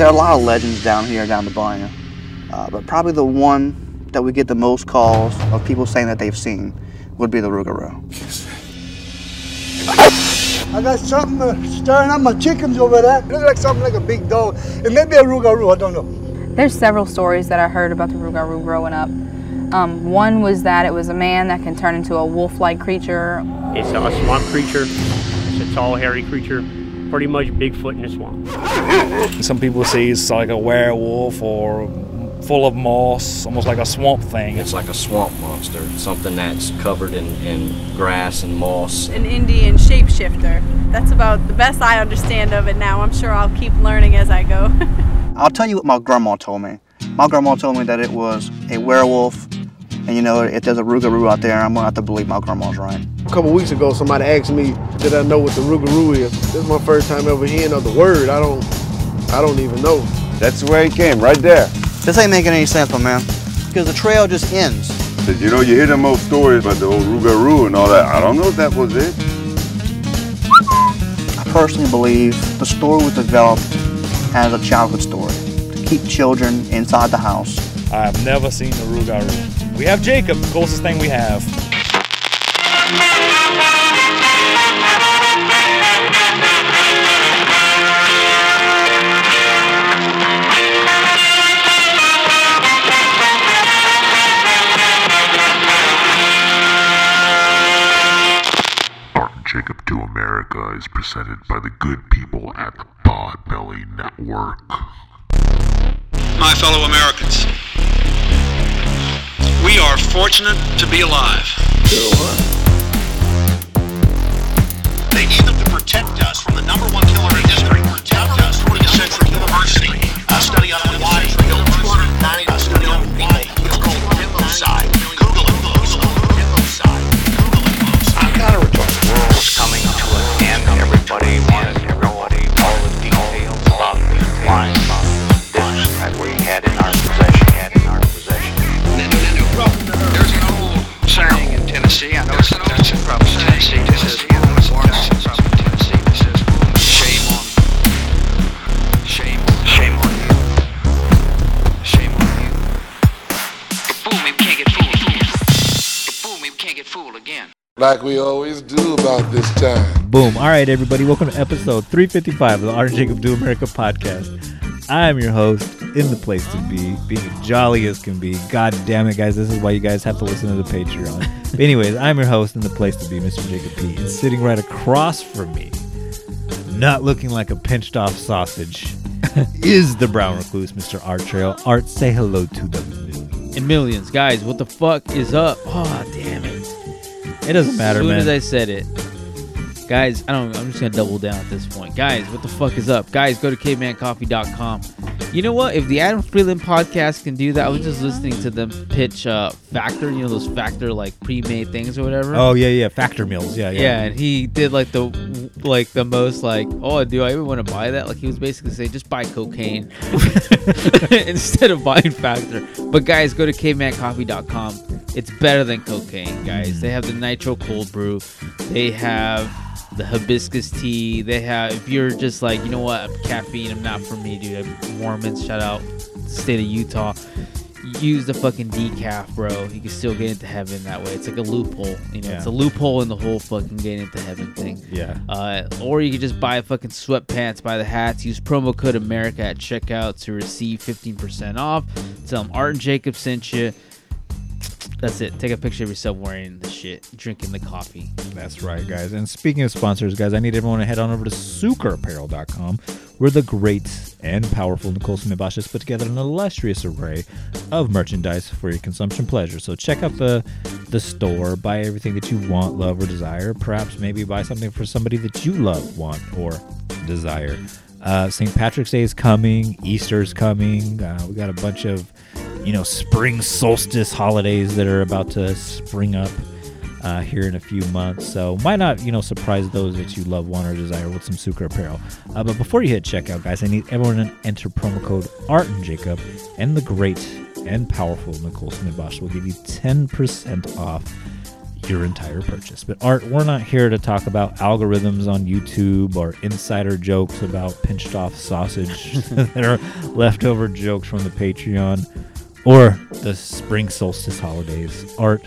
There are a lot of legends down here, down the bayou, uh, but probably the one that we get the most calls of people saying that they've seen would be the Rougarou. I got something stirring up my chickens over there. It Looks like something like a big dog. It may be a rougarou, I don't know. There's several stories that I heard about the rougarou growing up. Um, one was that it was a man that can turn into a wolf-like creature. It's a swamp creature. It's a tall, hairy creature. Pretty much Bigfoot in the swamp. Some people say it's like a werewolf or full of moss, almost like a swamp thing. It's like a swamp monster, something that's covered in, in grass and moss. An Indian shapeshifter. That's about the best I understand of it now. I'm sure I'll keep learning as I go. I'll tell you what my grandma told me. My grandma told me that it was a werewolf, and you know, if there's a Rougarou out there, I'm gonna have to believe my grandma's right. A couple weeks ago, somebody asked me, did I know what the Rougarou is? This is my first time ever hearing of the word. I don't, I don't even know. That's where it came, right there. This ain't making any sense, my man. Because the trail just ends. You know, you hear them old stories about the old Rougarou and all that. I don't know if that was it. I personally believe the story was developed as a childhood story to keep children inside the house. I've never seen the Rougarou. We have Jacob, the closest thing we have. Art Jacob Do America is presented by the good people at the Podbelly Network. My fellow Americans, we are fortunate to be alive. They need them to protect us from the number one killer in history. Protect us from the Central University. A study on why they killed 290. Shame on, shame on, you, shame on you. Can't get fooled. Can't get fooled again. Like we always do about this time. Boom. All right, everybody. Welcome to episode 355 of the Art Jacob Do America podcast. I'm your host in the place to be, being jolly as can be. God damn it, guys. This is why you guys have to listen to the Patreon. but, anyways, I'm your host in the place to be, Mr. Jacob P. And sitting right across from me, not looking like a pinched off sausage, is the brown recluse, Mr. Art Trail. Art, say hello to the million. and millions. Guys, what the fuck is up? Oh, damn it. It doesn't matter, As soon man. as I said it. Guys, I don't I'm just gonna double down at this point. Guys, what the fuck is up? Guys, go to cavemancoffee.com. You know what? If the Adam Friedland podcast can do that, I was just listening to them pitch uh Factor, you know those Factor like pre-made things or whatever. Oh, yeah, yeah. Factor meals. Yeah, yeah. Yeah, and he did like the like the most like, oh, do I even want to buy that? Like he was basically saying, just buy cocaine instead of buying Factor. But guys, go to cavemancoffee.com. It's better than cocaine, guys. They have the nitro cold brew. They have the hibiscus tea. They have if you're just like, you know what, caffeine, I'm not for me, dude. I'm Mormons, shout out state of Utah use the fucking decaf, bro. You can still get into heaven that way. It's like a loophole, you know. Yeah. It's a loophole in the whole fucking getting into heaven thing. Yeah. Uh, or you can just buy fucking sweatpants, buy the hats, use promo code America at checkout to receive 15% off. Tell them Art and Jacob sent you. That's it. Take a picture of yourself wearing the shit, drinking the coffee. That's right, guys. And speaking of sponsors, guys, I need everyone to head on over to suikerapparel.com, where the great and powerful Nicole Smith-Bosch has put together an illustrious array of merchandise for your consumption pleasure. So check out the the store, buy everything that you want, love, or desire. Perhaps maybe buy something for somebody that you love, want, or desire. Uh, St. Patrick's Day is coming. Easter's coming. Uh, we got a bunch of, you know, spring solstice holidays that are about to spring up uh, here in a few months. So why not, you know, surprise those that you love, want, or desire with some Suiker apparel. Uh, but before you hit checkout, guys, I need everyone to enter promo code Art and Jacob, and the great and powerful Nicole Smith Bosch will give you 10% off your entire purchase. But Art, we're not here to talk about algorithms on YouTube or insider jokes about pinched off sausage that are leftover jokes from the Patreon or the spring solstice holidays. Art,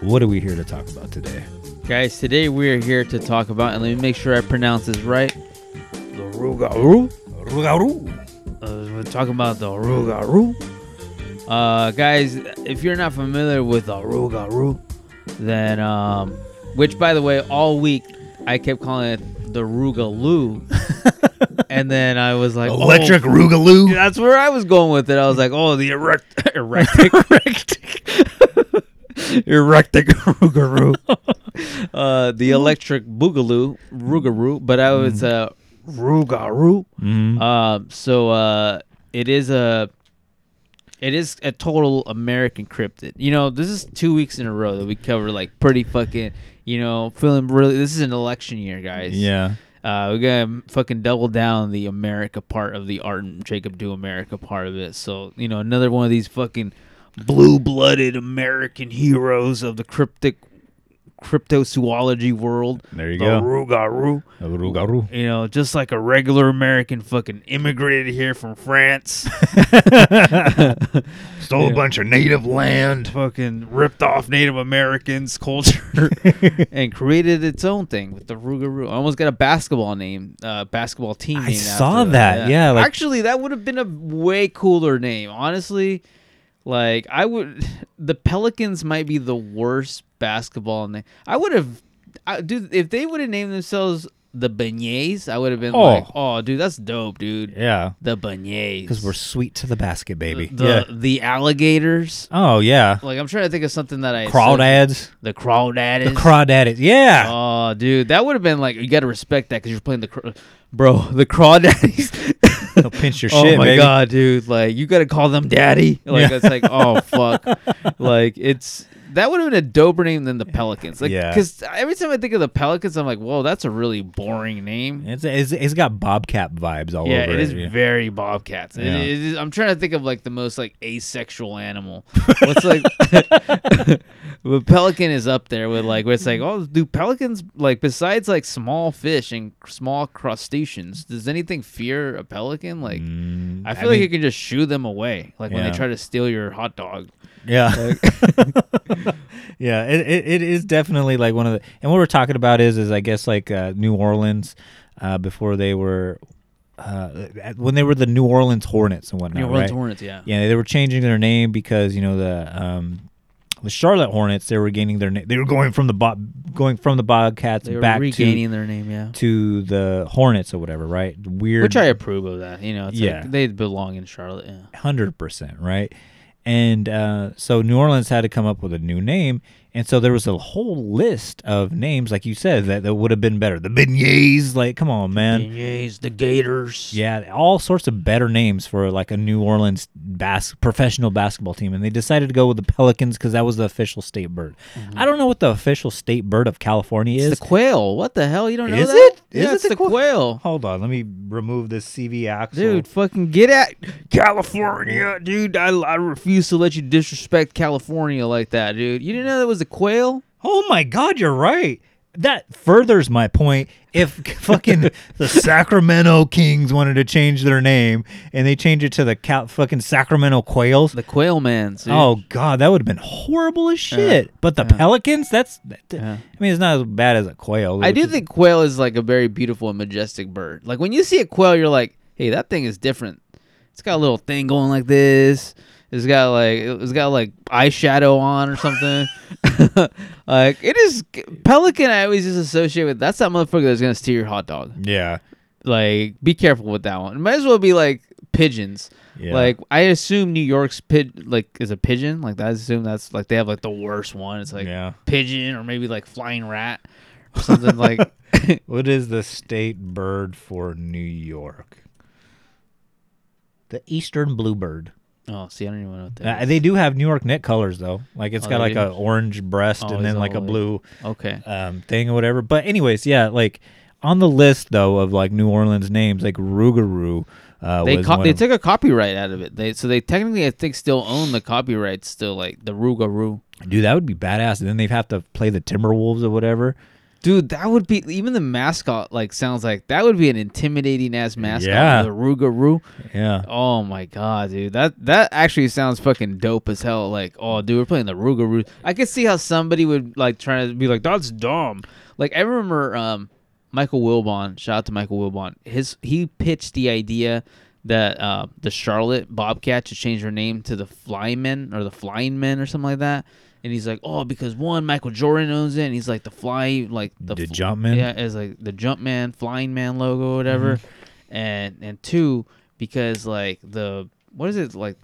what are we here to talk about today? Guys, today we're here to talk about, and let me make sure I pronounce this right. The Rougarou. Rougarou. Uh, we're talking about the Rougarou. Uh, guys, if you're not familiar with the Rougarou, then, um, which by the way, all week I kept calling it the Rougaloo. and then I was like, Electric oh, Rougaloo? That's where I was going with it. I was like, oh, the erect, erect, Erectic Rougarou. uh, the electric boogaloo, Rougarou, but I was uh, Rougarou. Mhm. Um, so uh, it is a it is a total American cryptid. You know, this is two weeks in a row that we cover like pretty fucking. You know, feeling really. This is an election year, guys. Yeah. Uh, we're gonna fucking double down the America part of the Art and Jacob Do America part of it. So you know, another one of these fucking blue-blooded American heroes of the cryptic cryptozoology world. There you the go. Rougarou. The Rougarou. You know, just like a regular American fucking immigrated here from France. Stole a bunch of native land. Fucking ripped off Native Americans' culture and created its own thing with the Rougarou. I almost got a basketball name, uh, basketball team I saw after that, yeah, like- Actually, that would have been a way cooler name. Honestly, like I would, the Pelicans might be the worst basketball name. I would have, dude, if they would have named themselves the Beignets, I would have been Oh. like, oh, dude, that's dope, dude. Yeah. The Beignets. Because we're sweet to the basket, baby. The yeah. the alligators. Oh, yeah. Like I'm trying to think of something that I Crawdads. The crawdads. The crawdads. Yeah. Oh, dude, that would have been like you got to respect that because you're playing the, cr- bro, the crawdaddies. They'll pinch your oh shit. oh my baby. god, dude! Like you got to call them daddy. Like Yeah. it's like oh fuck. like it's that would have been a doper name than the Pelicans. Like Yeah. because every time I think of the Pelicans, I'm like, whoa, that's a really boring name. It's, it's, it's got Bobcat vibes all yeah, over it is yeah. very Bobcats. It- it is- I'm trying to think of like the most like asexual animal. What's like, but pelican is up there with like, where it's like, oh, do pelicans like besides like small fish and small crustaceans? Does anything fear a pelican? Like, I feel Mm, I like mean- you can just shoo them away, like when they try to steal your hot dog. Yeah. yeah, it, it, it is definitely like one of the and what we're talking about is is I guess like uh, New Orleans uh, before they were uh, when they were the New Orleans Hornets and whatnot. New Orleans right? Hornets, yeah. Yeah, they were changing their name because you know the um, the Charlotte Hornets they were gaining their name. They were going from the bo- going from the Bobcats back regaining to their name, yeah. to the Hornets or whatever, right? Weird, Which I approve of that. You know, it's Yeah. like they belong in Charlotte. Yeah. hundred percent, right? And uh, so New Orleans had to come up with a new name, and so there was a whole list of names, like you said, that, that would have been better. The beignets, like, come on, man. Beignets, the Gators. Yeah, all sorts of better names for like a New Orleans bas- professional basketball team, and they decided to go with the Pelicans because that was the official state bird. I don't know what the official state bird of California Mm-hmm. It's is. the quail. What the hell? You don't know Is that? it? Yeah, Is it it's the the quail? quail. Hold on, let me remove this CV axle. Dude, fucking get at California, dude. I, I refuse to let you disrespect California like that, dude. You didn't know that was quail? Oh my God, you're right. That furthers my point. If fucking the Sacramento Kings wanted to change their name and they changed it to the Cal- fucking Sacramento Quails, the Quail Man. Oh God, that would have been horrible as shit. but the Pelicans, that's. that- I mean, it's not as bad as a quail. I which do is- think quail is like a very beautiful and majestic bird. Like when you see a quail, you're like, hey, that thing is different. It's got a little thing going like this. It's got like it's got like eyeshadow on or something. like it is pelican. I always just associate with that's that motherfucker that's gonna steal your hot dog. Yeah. Like be careful with that one. It might as well be like pigeons. Yeah. Like I assume New York's pid like is a pigeon. Like I assume that's like they have like the worst one. It's like Yeah. pigeon or maybe like flying rat or something like. what is the state bird for New York? The eastern bluebird. Oh, see, I don't even know what that Uh, they do have New York Knick colors though. Like it's Oh, got like do? a orange breast Oh, and then like a blue Okay. um, thing or whatever. But anyways, yeah, like on the list though of like New Orleans names, like Rougarou. Uh, they co- one they of- took a copyright out of it. They so they technically I think still own the copyright still like the Rougarou. Dude, that would be badass. And then they'd have to play the Timberwolves or whatever. Dude, that would be even the mascot. Like sounds like that would be an intimidating ass mascot. Yeah. the Rougarou. Yeah. Oh my god, dude, that that actually sounds fucking dope as hell. Like, oh, dude, we're playing the Rougarou. I could see how somebody would like try to be like, that's dumb. Like I remember, um, Michael Wilbon. Shout out to Michael Wilbon. His he pitched the idea that uh, the Charlotte Bobcat should change her name to the Flying Men or the Flying Men or something like that. And he's like, oh, because one, Michael Jordan owns it, and he's like the fly, like the, The fl- Jumpman? Yeah, as like the Jumpman, Flying Man logo, or whatever. Mm-hmm. And and two, because like the what is it like?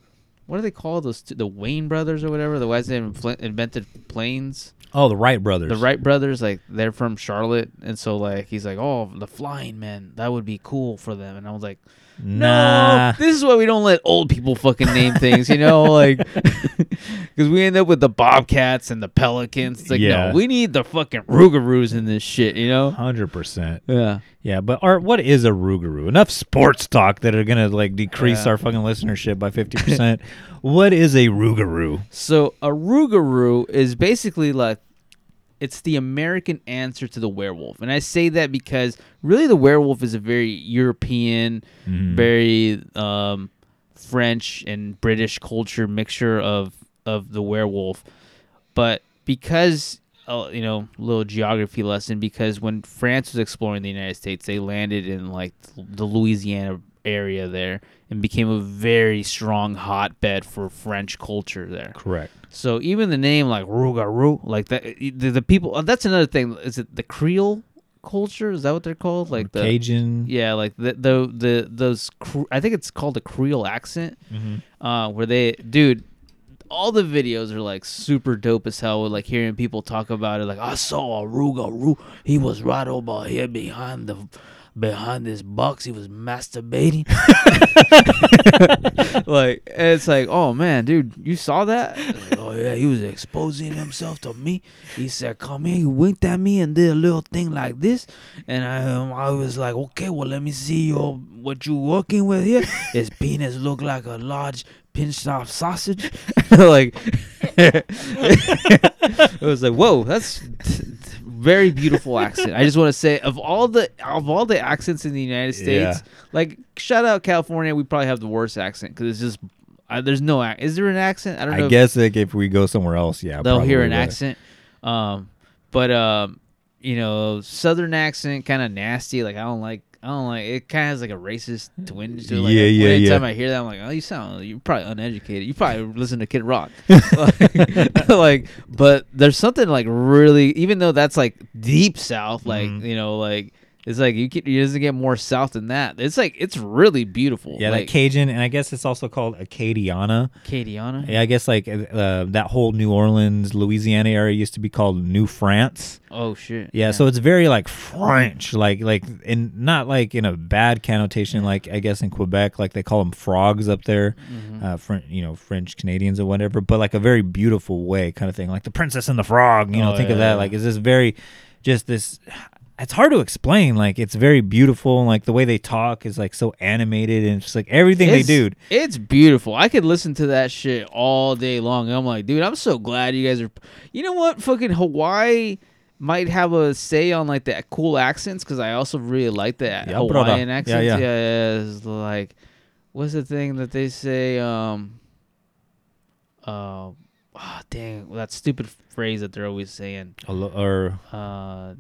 What do they call those? Two, the Wayne brothers or whatever? The guys that infl- invented planes. Oh, the Wright brothers. The Wright brothers, like they're from Charlotte, and so like he's like, oh, the Flying Men, that would be cool for them. And I was like, Nah. no, this is why we don't let old people fucking name things, you know, like because we end up with the Bobcats and the Pelicans. It's like, Yeah. no, we need the fucking Rougarous in this shit, you know? Hundred percent. Yeah. Yeah, but Art, what is a Rougarou? Enough sports talk that are gonna like decrease Yeah. our fucking listenership by fifty percent. what is a Rougarou? So a Rougarou is basically like it's the American answer to the werewolf, and I say that because really the werewolf is a very European, Mhm. very um, French and British culture mixture of of the werewolf, but because uh, you know little geography lesson because when France was exploring the United States, they landed in like the Louisiana area there and became a very strong hotbed for French culture there. Correct. So even the name like Rougarou, like that, the, the people. uh, That's another thing. Is it the Creole culture? Is that what they're called? Like the Cajun. Yeah, like the the the those. I think it's called the Creole accent. Mhm. Uh, where they, dude. All the videos are like super dope as hell. With like hearing people talk about it, like I saw a Rougarou. He was right over here behind the behind this box. He was masturbating. like it's like, oh man, dude, you saw that? Like, oh yeah, he was exposing himself to me. He said, "Come here." He winked at me and did a little thing like this, and I, um, I was like, "Okay, well, let me see your what you working with here." His penis looked like a large pinched off sausage. like it was like, whoa, that's very beautiful accent. I just want to say, of all the of all the accents in the United States, Yeah. like shout out California, we probably have the worst accent because it's just uh, there's no ac- is there an accent? I don't know. I if guess like if we go somewhere else, yeah, they'll hear an but- accent. Um, but um, you know, southern accent kind of nasty. Like I don't like. I don't like it. Kind of has like a racist twinge to it. Like, Yeah, yeah, Anytime yeah. I hear that, I'm like, oh, you sound you're probably uneducated. You probably listen to Kid Rock. like, like, but there's something like really, even though that's like deep south, like Mhm. you know, like it's like you can, it doesn't get more south than that. It's like it's really beautiful. Yeah, like like Cajun, and I guess it's also called Acadiana. Acadiana. Yeah, I guess like uh, that whole New Orleans, Louisiana area used to be called New France. Oh shit. Yeah, so it's very like French, like like in not like in a bad connotation, like I guess in Quebec, like they call them frogs up there, Mhm. uh, French, you know, French Canadians or whatever, but like a very beautiful way, kind of thing, like the Princess and the Frog. You know, Oh, think of that yeah. like is this very, just this. It's hard to explain. Like it's very beautiful, and like the way they talk is like so animated, and just like everything It's- they do. It's beautiful. I could listen to that shit all day long. I'm like, dude, I'm so glad you guys are. You know what? Fucking Hawaii might have a say on like the cool accents because I also really like the Yeah, brother. Hawaiian Yeah, accents. yeah. yeah, it's like, what's the thing that they say? Um, uh, ah, dang, that stupid phrase that they're always saying. Or uh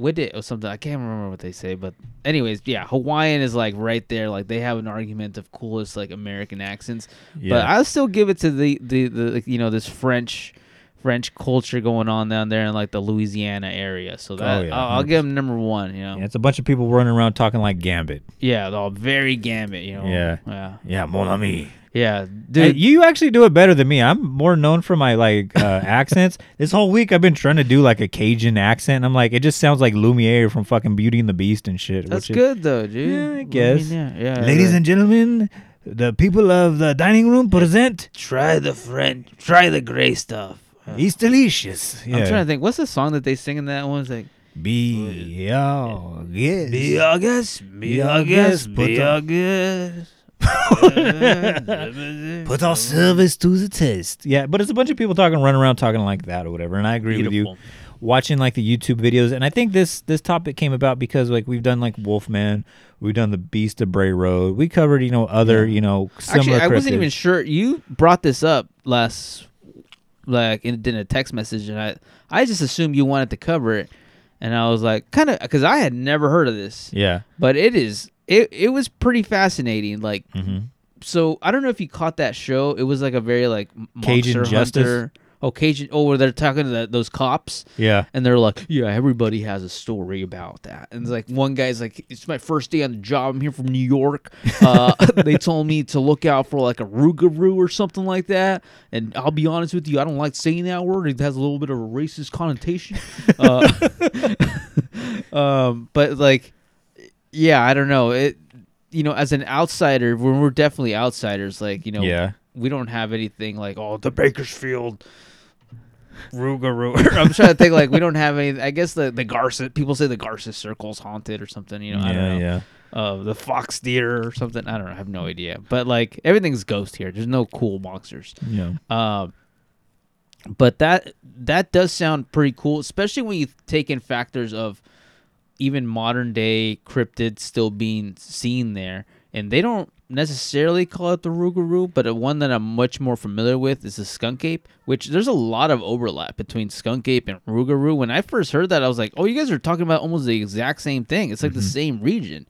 with it or something. I can't remember what they say, but anyways, yeah, Hawaiian is like right there. Like they have an argument of coolest like American accents. But I'll still give it to the the the you know this French French culture going on down there in like the Louisiana area. So that Oh, yeah, I'll, I'll give them number one. You know, Yeah, it's a bunch of people running around talking like Gambit. yeah, they're all very gambit. You know, Yeah. yeah, Yeah, mon ami. Yeah, Dude, dude. you actually do it better than me. I'm more known for my like uh, accents. This whole week I've been trying to do like a Cajun accent. And I'm like, it just sounds like Lumiere from fucking Beauty and the Beast and shit. That's which is- good though, dude. Yeah, I guess. yeah, yeah. Ladies right. and gentlemen, the people of the dining room present. try the French, try the gray stuff. He's delicious. I'm trying to think. What's the song that they sing in that one? It's like, Be Our Guest. Be Our Guest. Be Our Guest. Put Be our- August. Put our service to the test. Yeah, but it's a bunch of people talking, running around talking like that or whatever. And I agree with you. Watching like the YouTube videos, and I think this this topic came about because like we've done like Wolfman, we've done the Beast of Bray Road, we covered you know other you know similar. Actually, I wasn't even sure. You brought this up last, like in, in a text message, and I I just assumed you wanted to cover it, and I was like, kind of, because I had never heard of this. Yeah. But it is it it was pretty fascinating. Like, Mhm. so I don't know if you caught that show. It was like a very like Cajun monster Justice? hunter. Oh, Cajun. Oh, where they're talking to the, those cops. Yeah. And they're like, yeah, everybody has a story about that. And it's like one guy's like, it's my first day on the job. I'm here from New York. Uh, they told me to look out for like a rougarou or something like that. And I'll be honest with you, I don't like saying that word. It has a little bit of a racist connotation. Uh, um, but like, yeah, I don't know. It, you know, as an outsider, when we're definitely outsiders, like you know, Yeah. we don't have anything like oh the Bakersfield Rougarou. I'm trying to think like we don't have any. I guess the the Garces people say the Garces Circle's haunted or something. You know, I Yeah, don't know. yeah. Uh, the fox deer or something. I don't know. I have no idea. But like everything's ghost here. There's no cool monsters. Yeah. Um, but that that does sound pretty cool, especially when you take in factors of even modern day cryptids still being seen there, and they don't necessarily call it the Rougarou, but a one that I'm much more familiar with is the skunk ape, which there's a lot of overlap between skunk ape and Rougarou. When I first heard that, I was like, oh, you guys are talking about almost the exact same thing. It's like the mm-hmm. same region,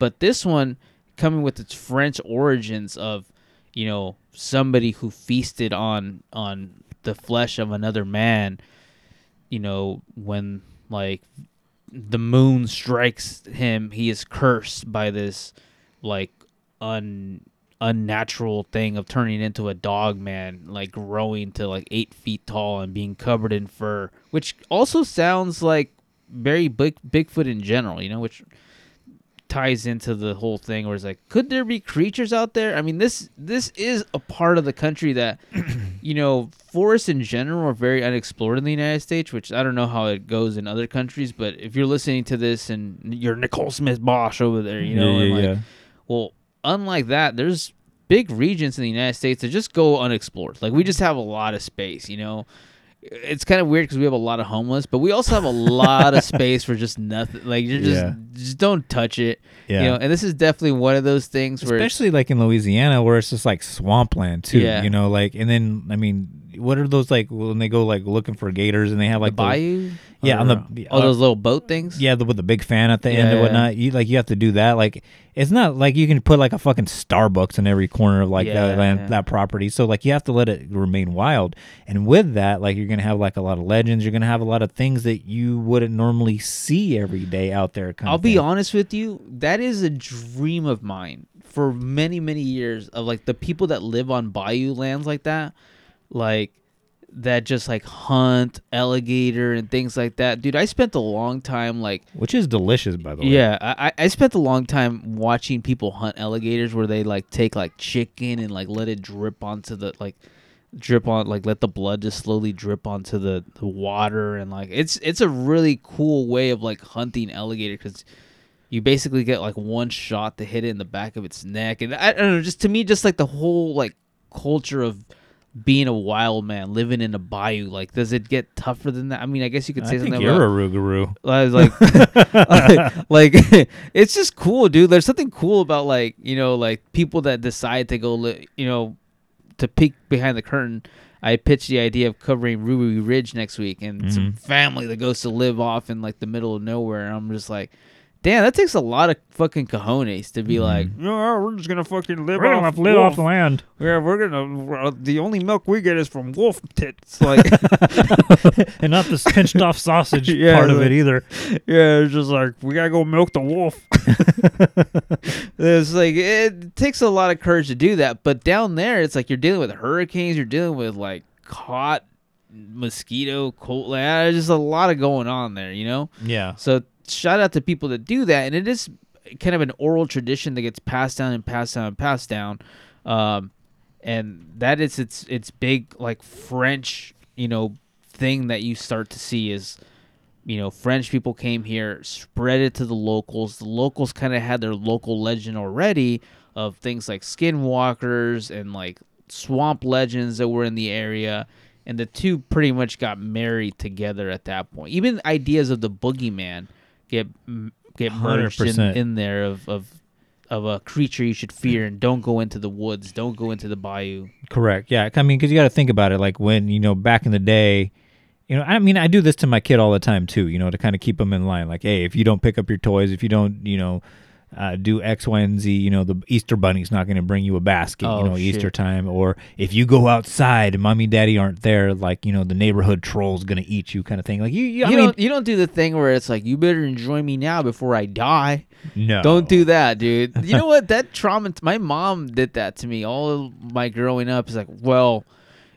but this one coming with its French origins of you know somebody who feasted on on the flesh of another man you know when like the moon strikes him he is cursed by this like un unnatural thing of turning into a dog man like growing to like eight feet tall and being covered in fur which also sounds like very big bigfoot in general you know which ties into the whole thing where it's like could there be creatures out there? I mean this this is a part of the country that you know forests in general are very unexplored in the united states which i don't know how it goes in other countries but if you're listening to this and you're nicole smith bosch over there you know Yeah, and yeah, like, yeah. well unlike that there's big regions in the united states that just go unexplored like we just have a lot of space you know it's kind of weird because we have a lot of homeless, but we also have a lot of space for just nothing. Like you just Yeah. just don't touch it. Yeah. You know, and this is definitely one of those things where especially like in Louisiana where it's just like swampland too. Yeah. You know, like and then I mean, what are those like when they go like looking for gators and they have like the those- bayou. yeah, on the oh those uh, little boat things. yeah, the, with the big fan at the Yeah, end and whatnot. You like you have to do that. Like it's not like you can put like a fucking Starbucks in every corner of like Yeah, that land, that property. So like you have to let it remain wild. And with that, like you're gonna have like a lot of legends. You're gonna have a lot of things that you wouldn't normally see every day out there. Kind I'll be honest with you, that is a dream of mine for many, many years of like the people that live on bayou lands like that, like that just like hunt alligator and things like that. Dude, I spent a long time like which is delicious by the way. Yeah, I, I spent a long time watching people hunt alligators where they like take like chicken and like let it drip onto the like drip on like let the blood just slowly drip onto the, the water and like it's it's a really cool way of like hunting alligator because you basically get like one shot to hit it in the back of its neck and I, I don't know just to me just like the whole like culture of being a wild man living in a bayou like does it get tougher than that i mean i guess you could I say think something you're about a Rougarou. I was like, like, it's just cool, dude. There's something cool about like you know like people that decide to go, li- you know, to peek behind the curtain. I pitched the idea of covering Ruby Ridge next week, and some Mhm. family that goes to live off in like the middle of nowhere. And I'm just like, damn, that takes a lot of fucking cojones to be like, No, we're just gonna fucking live We're gonna off live off wolf. the land. Yeah, we're gonna. uh, The only milk we get is from wolf tits. Like, and not this pinched off sausage Yeah, part of like- it either. yeah, it's just like we gotta go milk the wolf. It's like it takes a lot of courage to do that, but down there, it's like you're dealing with hurricanes, you're dealing with like hot mosquito, cold. Like, there's just a lot of going on there, you know. Yeah. So shout out to people that do that, and it is kind of an oral tradition that gets passed down and passed down and passed down, um, and that is its its big like French, you know, thing that you start to see is you know, French people came here, spread it to the locals. The locals kind of had their local legend already of things like skinwalkers and like swamp legends that were in the area. And the two pretty much got married together at that point. Even ideas of the boogeyman get get merged in, 100%. in there of, of of a creature you should fear and don't go into the woods, don't go into the bayou. Correct. Yeah. I mean, because you got to think about it. Like when you know back in the day, you know, I mean, I do this to my kid all the time too. You know, to kind of keep him in line. Like, hey, if you don't pick up your toys, if you don't, you know. Uh, do X, Y, and Z. You know, the Easter Bunny's not going to bring you a basket. Oh, you know, shit. Easter time, or if you go outside and mommy, daddy aren't there, like you know, the neighborhood troll's going to eat you, kind of thing. Like you, you, I you mean, don't you don't do the thing where it's like you better enjoy me now before I die. No. Don't do that, dude. You know what? That trauma my mom did that to me all my growing up. It's like, well,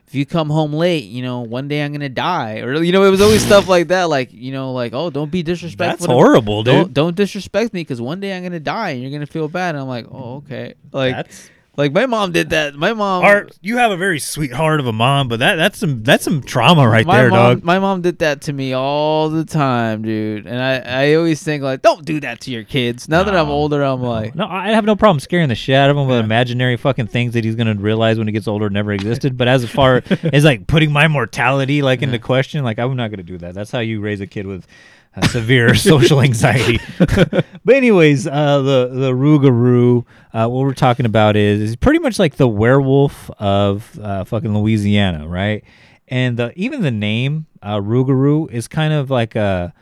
if you come home late, you know, one day I'm gonna die. Or you know, it was always stuff like that. Like, you know, like, oh, don't be disrespectful. That's to- horrible, Don't dude. don't disrespect me because one day I'm gonna die and you're gonna feel bad. And I'm like, oh, okay. Like That's- like my mom did that. My mom Art, you have a very sweet heart of a mom, but that that's some that's some trauma right my there, mom, dog. My mom did that to me all the time, dude. And I, I always think like, don't do that to your kids. Now that I'm older, I'm like, No, I have no problem scaring the shit out of him with imaginary fucking things that he's gonna realize when he gets older never existed. But as far as like putting my mortality like into question, like I'm not gonna do that. That's how you raise a kid with severe social anxiety. but anyways, uh, the the Rougarou, uh, what we're talking about is is pretty much like the werewolf of uh, fucking Louisiana, right? And the, even the name uh, Rougarou is kind of like a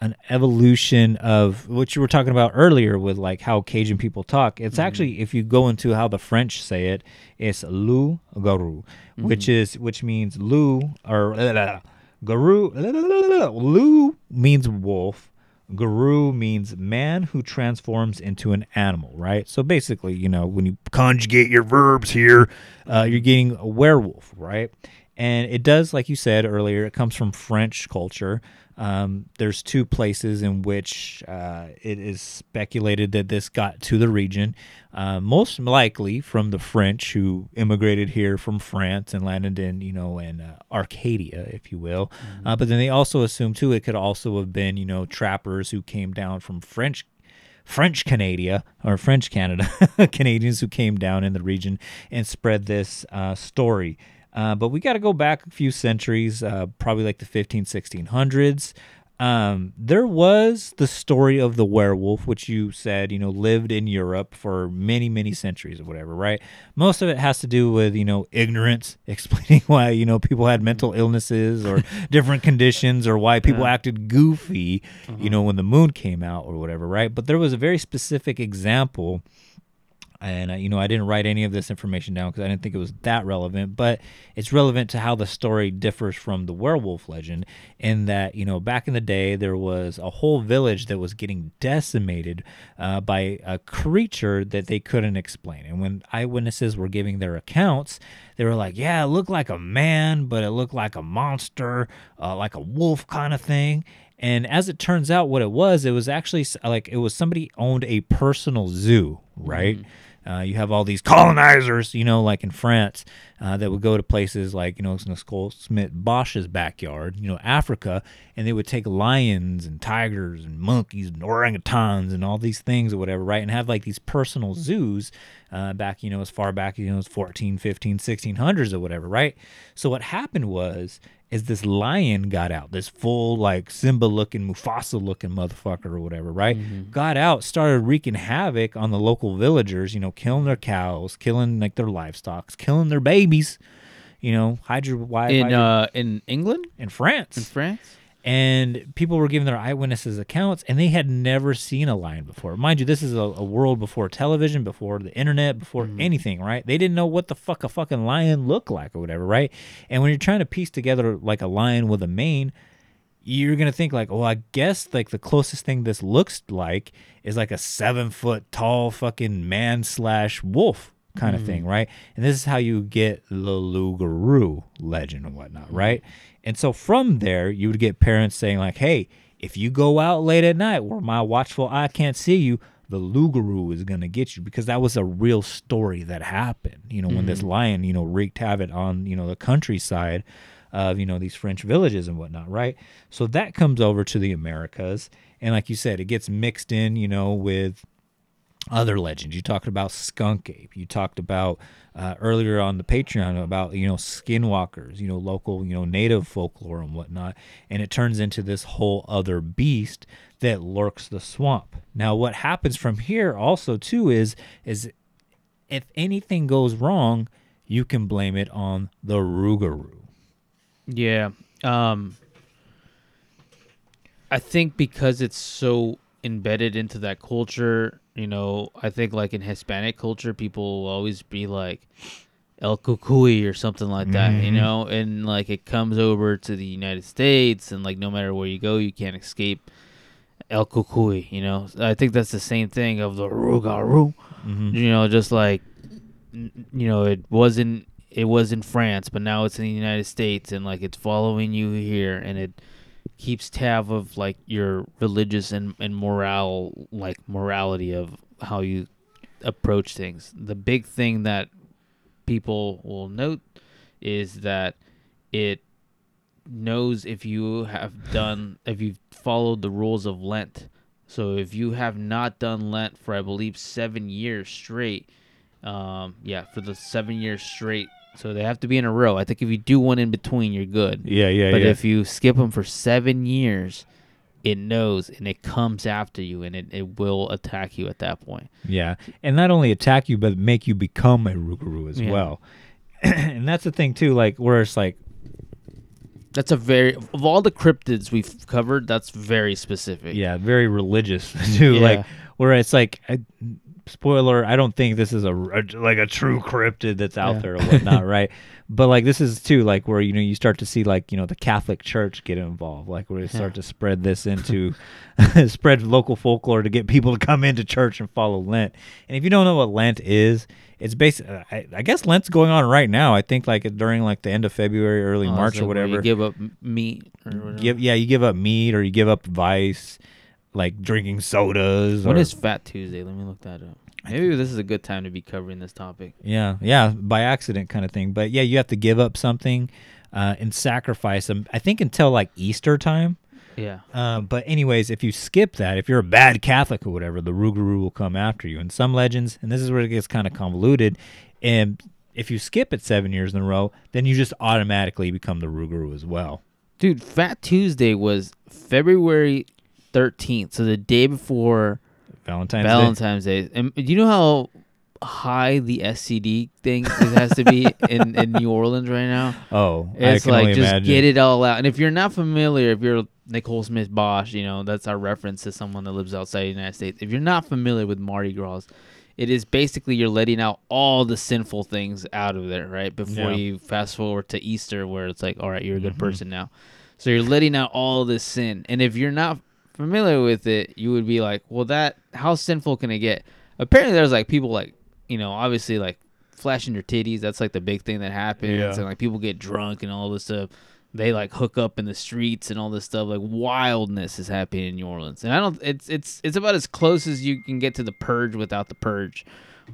an evolution of what you were talking about earlier with like how Cajun people talk. It's actually if you go into how the French say it, it's loup garou, which is which means Lou or garou. Loup means wolf. Guru means man who transforms into an animal, right? So basically, you know, when you conjugate your verbs here, uh, you're getting a werewolf, right? And it does, like you said earlier, it comes from French culture. Um, there's two places in which uh, it is speculated that this got to the region. Uh, most likely from the French who immigrated here from France and landed in, you know, in uh, Arcadia, if you will. Uh, but then they also assume too it could also have been, you know, trappers who came down from French French Canada or French Canada, Canadians who came down in the region and spread this uh, story. Uh, but we got to go back a few centuries, uh, probably like the 15, 1600s. Um, there was the story of the werewolf, which you said, you know, lived in Europe for many, many centuries or whatever, right? Most of it has to do with, you know, ignorance, explaining why, you know, people had mental illnesses or different conditions or why people Yeah. acted goofy, you know, when the moon came out or whatever, right? But there was a very specific example and uh, you know I didn't write any of this information down because I didn't think it was that relevant, but it's relevant to how the story differs from the werewolf legend. In that you know back in the day there was a whole village that was getting decimated uh, by a creature that they couldn't explain, and when eyewitnesses were giving their accounts, they were like, "Yeah, it looked like a man, but it looked like a monster, uh, like a wolf kind of thing." And as it turns out, what it was, it was actually like it was somebody owned a personal zoo, right? Uh, you have all these colonizers, you know, like in France, uh, that would go to places like, you know, Nicole Smith Bosch's backyard, you know, Africa, and they would take lions and tigers and monkeys and orangutans and all these things or whatever, right? And have like these personal zoos uh, back, you know, as far back, as you know, as 14, 15, 1600s or whatever, right? So what happened was, is this lion got out, this full like Simba looking, Mufasa looking motherfucker or whatever, right? Got out, started wreaking havoc on the local villagers, you know, killing their cows, killing like their livestock, killing their babies, you know, hydro why in uh in England, in France, in France. And people were giving their eyewitnesses accounts and they had never seen a lion before. Mind you this is a, a world before television before the internet before mm-hmm. anything right? They didn't know what the fuck a fucking lion looked like or whatever right? And when you're trying to piece together like a lion with a mane you're gonna think like oh i guess like the closest thing this looks like is like a seven foot tall fucking man slash wolf kind of mm. thing, right? And this is how you get the loup garou legend and whatnot, mm. right? And so from there, you would get parents saying like, "Hey, if you go out late at night where my watchful eye can't see you, the loup garou is gonna get you," because that was a real story that happened. You know, when this mm. lion, you know, wreaked havoc on you know the countryside of you know these French villages and whatnot, right? So that comes over to the Americas, and like you said, it gets mixed in, you know, with other legends. You talked about skunk ape. You talked about uh, earlier on the Patreon about you know skinwalkers, you know local, you know native folklore and whatnot, and it turns into this whole other beast that lurks the swamp. Now, what happens from here also too is is if anything goes wrong, you can blame it on the Rougarou. Yeah. Um I think because it's so embedded into that culture, you know, I think like in Hispanic culture people will always be like El Cucuy or something like that, you Mhm. know, and like it comes over to the United States and like no matter where you go, you can't escape El Cucuy, you know. I think that's the same thing of the Rougarou. Mhm. You know, just like you know, it wasn't it was in France, but now it's in the United States and like it's following you here and it keeps tab of like your religious and, and morale like morality of how you approach things. The big thing that people will note is that it knows if you have done if you've followed the rules of Lent. So if you have not done Lent for I believe seven years straight, um, yeah, for the seven years straight. So they have to be in a row. I think if you do one in between, you're good. Yeah, yeah, But yeah. if you skip them for seven years, it knows and it comes after you and it, it will attack you at that point. Yeah, and not only attack you, but make you become a Rougarou as Yeah. well. and that's the thing too, like where it's like That's a very of all the cryptids we've covered. That's very specific. Yeah, very religious too. Yeah. Like where it's like, I, spoiler, I don't think this is a, a- like a true cryptid that's out Yeah. there or whatnot, right? But like this is too like where you know you start to see like you know the Catholic Church get involved, like where they start to spread this into spread local folklore to get people to come into church and follow Lent. And if you don't know what Lent is, it's basically uh, I, I guess Lent's going on right now. I think like during like the end of February, early Oh, March or whatever. You give up meat or whatever. Give yeah, you give up meat or you give up vice, like drinking sodas. When or, is Fat Tuesday? Let me look that up. Maybe this is a good time to be covering this topic. yeah, yeah, by accident kind of thing. But yeah, you have to give up something uh, and sacrifice them. I think until like Easter time. Yeah. Uh, but anyways, if you skip that, if you're a bad Catholic or whatever, the Rougarou will come after you. And some legends, and this is where it gets kind of convoluted, and if you skip it seven years in a row, then you just automatically become the Rougarou as well. Dude, Fat Tuesday was February 13th, so the day before Valentine's Day. Valentine's Day. And do you know how high the SCD thing has to be in, in New Orleans right now? Oh, I it's like just imagine. get it all out. And if you're not familiar, if you're Nicole Smith Bosch, you know that's our reference to someone that lives outside the United States. If you're not familiar with Mardi Gras, it is basically you're letting out all the sinful things out of there, right? Before Yeah. you fast forward to Easter, where it's like, all right, you're a good Mhm. person now. So you're letting out all this sin, and if you're not familiar with it, you would be like, well, that how sinful can it get? Apparently, there's like people like you know, obviously like flashing your titties. That's like the big thing that happens, Yeah. and like people get drunk and all this stuff. They like hook up in the streets and all this stuff. Like wildness is happening in New Orleans, and I don't. It's it's it's about as close as you can get to the purge without the purge.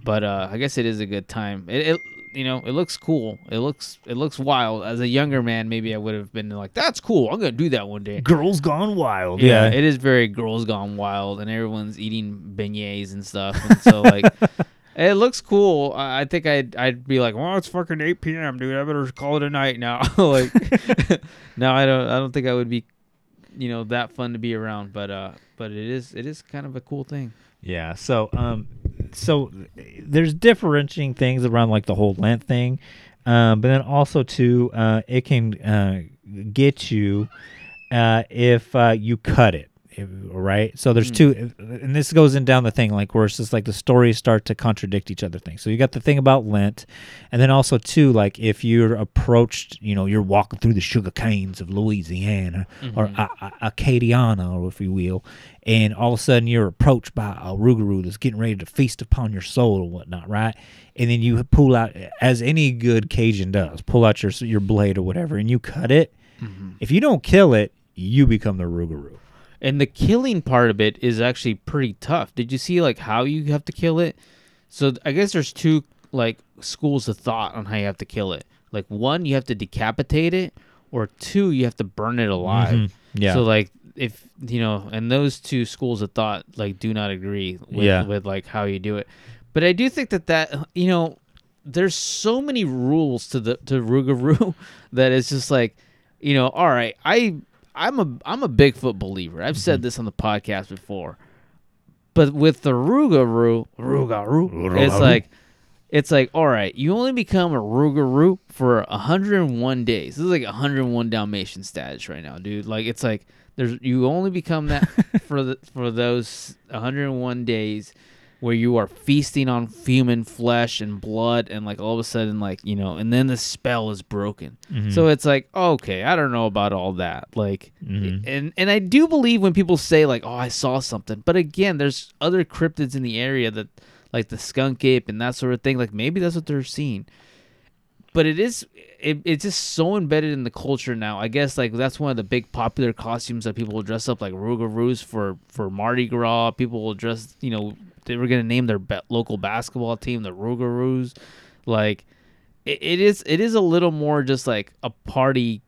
But uh, I guess it is a good time. It, it you know it looks cool. It looks it looks wild. As a younger man, maybe I would have been like, "That's cool. I'm gonna do that one day." Girls Gone Wild. Yeah, Yeah. it is very girls gone wild, and everyone's eating beignets and stuff. And so like, it looks cool. I think I'd I'd be like, well, it's fucking 8 p.m., dude. I better call it a night now. like, no, I don't. I don't think I would be, you know, that fun to be around. But uh, but it is it is kind of a cool thing. Yeah. So um, so there's differentiating things around like the whole Lent thing, um, but then also too, uh, it can uh, get you uh, if uh, you cut it. Right, so there's Mm. two, and this goes in down the thing like where it's just like the stories start to contradict each other. Things. So you got the thing about Lent, and then also too, like if you're approached, you know, you're walking through the sugar canes of Louisiana or Mhm. A- A- Acadiana, or if you will, and all of a sudden you're approached by a Rougarou that's getting ready to feast upon your soul or whatnot, right? And then you pull out, as any good Cajun does, pull out your your blade or whatever, and you cut it. Mhm. If you don't kill it, you become the Rougarou. And the killing part of it is actually pretty tough. Did you see like how you have to kill it? So I guess there's two like schools of thought on how you have to kill it. Like one, you have to decapitate it, or two, you have to burn it alive. Mhm. Yeah. So like if you know, and those two schools of thought like do not agree with, Yeah. with like how you do it. But I do think that that you know, there's so many rules to the to Rougarou that it's just like, you know, all right, I I'm a I'm a Bigfoot believer. I've said mm-hmm. this on the podcast before. But with the Rougarou, Rougarou, it's like it's like all right, you only become a Rougarou for 101 days. This is like 101 Dalmatian status right now, dude. Like it's like there's you only become that for the for those 101 days where you are feasting on human flesh and blood and like all of a sudden like you know and then the spell is broken. Mhm. so it's like okay i don't know about all that. Like Mhm. and and i do believe when people say like oh i saw something but again there's other cryptids in the area that like the skunk ape and that sort of thing like maybe that's what they're seeing. But it is it, it's just so embedded in the culture now. I guess like that's one of the big popular costumes that people will dress up like rougarous for for mardi gras. People will dress you know they were gonna name their be- local basketball team the rougarous like it, it is it is a little more just like a party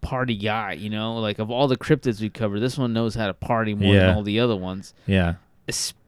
party guy you know like of all the cryptids we cover this one knows how to party more Yeah. than all the other ones Yeah.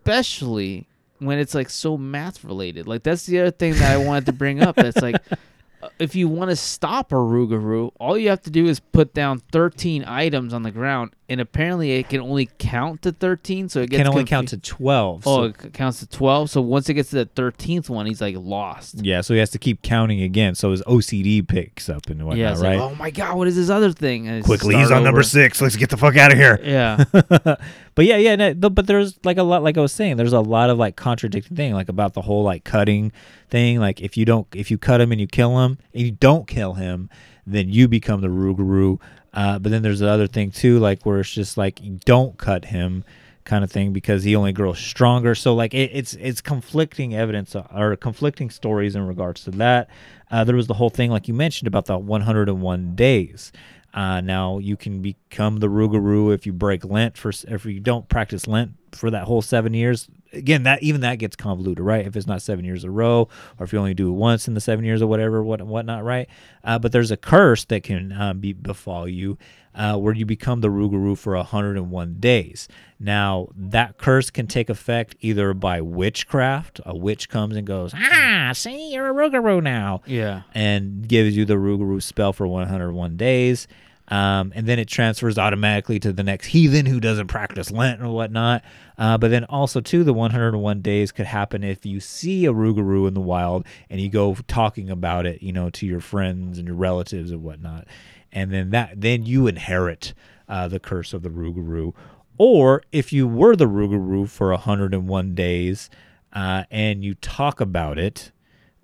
especially when it's like so math related. Like that's the other thing that I wanted to bring up. That's like uh, if you want to stop a Rougarou, all you have to do is put down 13 items on the ground, and apparently it can only count to 13. So it gets Can only confu- count to 12. Oh, so- it counts to 12. So once it gets to the 13th one, he's like lost. Yeah, so he has to keep counting again. So his OCD picks up and whatnot, yeah, right? like, oh my god, what is this other thing? Quickly, he's on number six. Let's get the fuck out of here. Yeah. but yeah, yeah. No, but there's like a lot, like I was saying, there's a lot of like contradicting thing, like about the whole like cutting thing. Like if you don't, if you cut him and you kill him, and you don't kill him, then you become the Rougarou. Uh, but then there's the other thing too, like where it's just like don't cut him, kind of thing, because he only grows stronger. So like it, it's it's conflicting evidence uh, or conflicting stories in regards to that. Uh, there was the whole thing, like you mentioned, about the 101 days. Uh, now you can become the Rougarou if you break Lent for if you don't practice Lent for that whole seven years. Again, that even that gets convoluted, right? If it's not seven years in a row, or if you only do it once in the seven years or whatever, what whatnot, right? Uh, but there's a curse that can uh, be befall you, uh, where you become the Rougarou for 101 days. Now that curse can take effect either by witchcraft. A witch comes and goes, ah, see, you're a Rougarou now Yeah. and gives you the Rougarou spell for 101 days. Um, and then it transfers automatically to the next heathen who doesn't practice Lent or whatnot. Uh, but then also, too, the 101 days could happen if you see a Rougarou in the wild and you go talking about it, you know, to your friends and your relatives and whatnot. And then that, then you inherit uh, the curse of the Rougarou. Or if you were the Rougarou for 101 days uh, and you talk about it,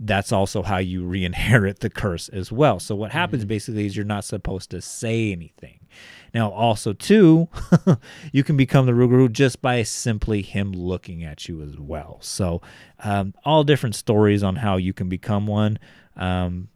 that's also how you re-inherit the curse as well. So what happens basically is you're not supposed to say anything. Now also too, you can become the Rougarou just by simply him looking at you as well. So um, all different stories on how you can become one. Um,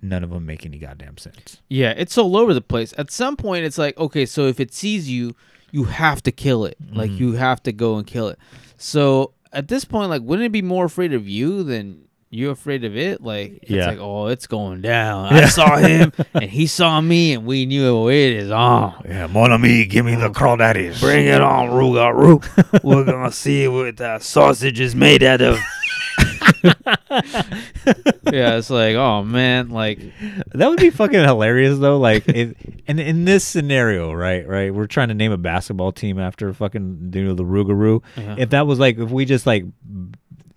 none of them make any goddamn sense. Yeah, it's all over the place. At some point, it's like, okay, so if it sees you, you have to kill it. Like, Mhm. you have to go and kill it. So at this point, like, wouldn't it be more afraid of you than you afraid of it? Like, it's Yeah. like, oh, it's going down. I saw him, and he saw me, and we knew it is on. Yeah, mon ami, give me the oh. crawdaddies. Bring it on, Rougarou. We're gonna see what that sausage is made out of. yeah, it's like, oh man, like That would be fucking hilarious though. Like, if, and in this scenario, right, right, we're trying to name a basketball team after fucking you know the Rougarou. Yeah. If that was like, if we just like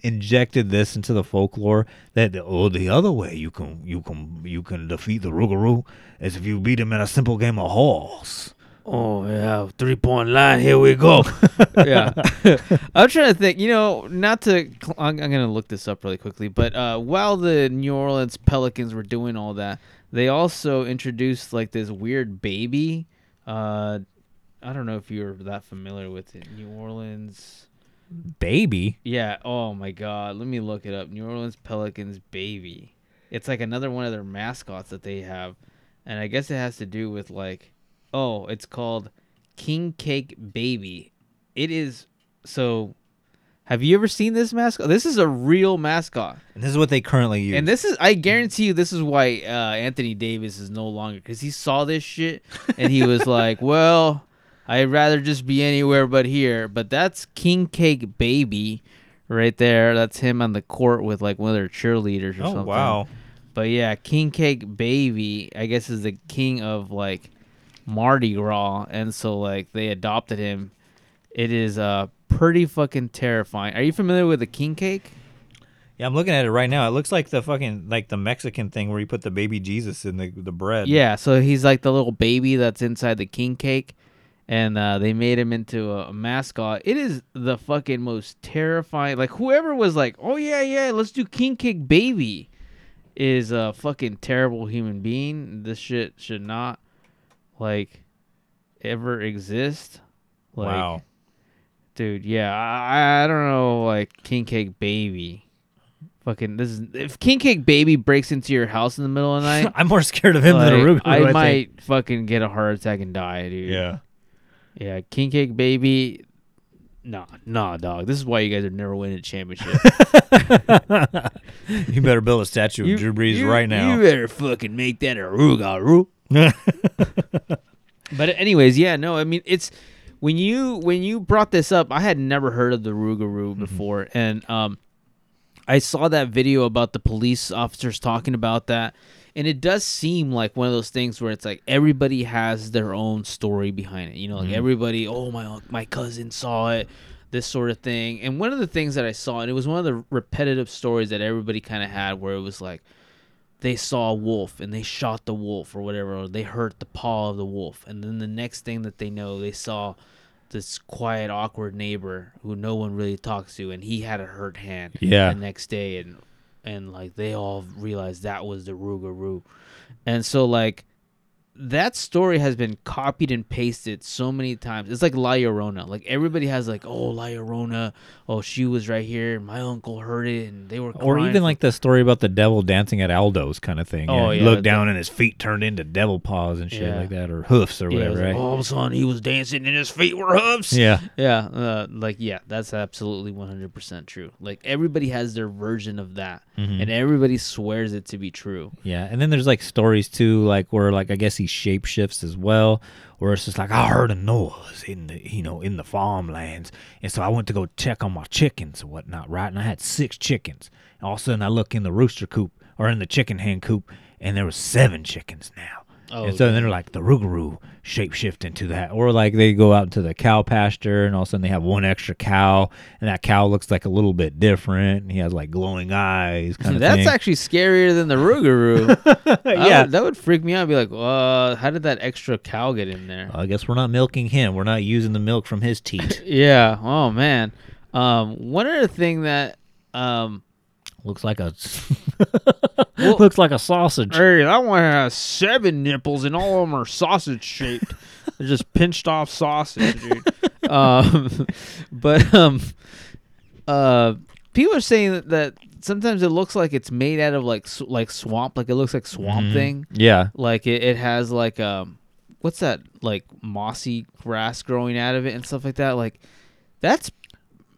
injected this into the folklore that oh the other way you can you can you can defeat the Rougarou is if you beat him in a simple game of horse. Oh yeah, three point line. Here we go. yeah, I'm trying to think. You know, not to. I'm, I'm gonna look this up really quickly. But uh, while the New Orleans Pelicans were doing all that, they also introduced like this weird baby. Uh, I don't know if you're that familiar with it. New Orleans. Baby. Yeah. Oh my God. Let me look it up. New Orleans Pelicans baby. It's like another one of their mascots that they have, and I guess it has to do with like, oh, it's called King Cake Baby. It is so. Have you ever seen this mascot? This is a real mascot. And this is what they currently use. And this is, I guarantee you, this is why uh, Anthony Davis is no longer because he saw this shit and he was like, "Well, I'd rather just be anywhere but here." But that's King Cake Baby, right there. That's him on the court with like one of their cheerleaders or Oh, something. wow. But yeah, King Cake Baby, I guess, is the king of like Mardi Gras, and so like they adopted him. It is uh pretty fucking terrifying. Are you familiar with the king cake? Yeah, I'm looking at it right now. It looks like the fucking like the Mexican thing where you put the baby Jesus in the the bread. Yeah, so he's like the little baby that's inside the king cake, and uh, they made him into a, mascot. It is the fucking most terrifying. Like whoever was like, "Oh yeah, yeah, let's do king cake baby," is a fucking terrible human being. This shit should not like ever exist. Like, Wow. dude. Yeah, I, I don't know, like king cake baby. Fucking this is if king cake baby breaks into your house in the middle of the night. I'm more scared of him than a like, Ruger, I, I think. might fucking get a heart attack and die, dude. Yeah. Yeah, king cake baby. Nah, nah, dog. This is why you guys are never winning a championship. you better build a statue of Drew Brees you- right now. You better fucking make that a ruga But anyways, yeah, no, I mean it's when you when you brought this up, I had never heard of the Rougarou Mm-hmm. before, and um, I saw that video about the police officers talking about that, and it does seem like one of those things where it's like everybody has their own story behind it. You know, like Mhm. everybody, oh my my cousin saw it, this sort of thing. And one of the things that I saw, and it was one of the repetitive stories that everybody kind of had, where it was like they saw a wolf and they shot the wolf or whatever, or they hurt the paw of the wolf, and then the next thing that they know, they saw this quiet, awkward neighbor who no one really talks to, and he had a hurt hand. Yeah. The next day, and and like they all realized that was the Rougarou, and so like that story has been copied and pasted so many times. It's like La Llorona. Like everybody has like, oh La Llorona, oh she was right here. My uncle heard it, and they were. Or even like the story about the devil dancing at Aldo's kind of thing. Oh, he yeah, looked down and his feet turned into devil paws and shit Yeah. like that, or hoofs or Yeah, whatever. was right? like, all of a sudden he was dancing and his feet were hoofs. Yeah. Yeah. Uh, like, yeah, that's absolutely 100% true. Like, everybody has their version of that, Mhm. and everybody swears it to be true. Yeah, and then there's like stories too, like where like I guess he shapeshifts as well, where it's just like I heard a noise in the you know in the farmlands, and so I went to go check on my chickens and whatnot, right? And I had six chickens. And all of a sudden I look in the rooster coop or in the chicken hen coop, and there was seven chickens now. Oh, and so then they're like the Rougarou shapeshift into that, or like they go out into the cow pasture, and all of a sudden they have one extra cow, and that cow looks like a little bit different. And he has like glowing eyes, kind of That's thing. actually scarier than the Rougarou. Yeah. would- that would freak me out. I'd be like, uh, how did that extra cow get in there? I guess we're not milking him. We're not using the milk from his teat. yeah. Oh man. Um, one other thing that um looks like a looks like a sausage. Hey, that one has seven nipples and all of them are sausage shaped. They're just pinched off sausage, dude. um, but um, uh, people are saying that, that sometimes it looks like it's made out of like s- like swamp, like it looks like swamp Mhm. thing. Yeah. like it, it has like um, what's that like mossy grass growing out of it and stuff like that. Like that's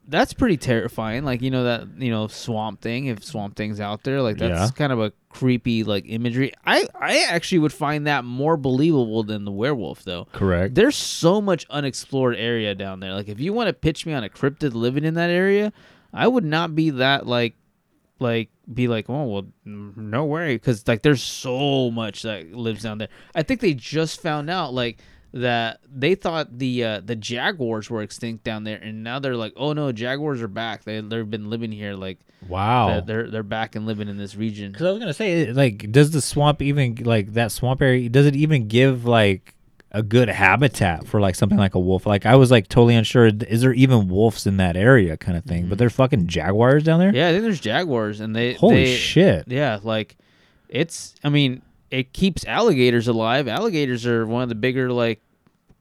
that's pretty terrifying. Like you know that you know swamp thing. If swamp thing's out there, like that's Yeah. kind of a creepy like imagery. I I actually would find that more believable than the werewolf though. Correct. There's so much unexplored area down there. Like if you want to pitch me on a cryptid living in that area, I would not be that like like be like oh well no way because like there's so much that lives down there i think they just found out like that they thought the uh, the jaguars were extinct down there and now they're like oh no jaguars are back they, they've been living here like Wow. they're, they're they're back and living in this region Because I was gonna say, like, does the swamp even like that swamp area? Does it even give like a good habitat for like something like a wolf? Like, I was like totally unsure. Is there even wolves in that area, kind of thing? But there's fucking jaguars down there. Yeah, I think there's jaguars, and they Holy they- shit. Yeah, like it's. I mean, it keeps alligators alive. Alligators are one of the bigger like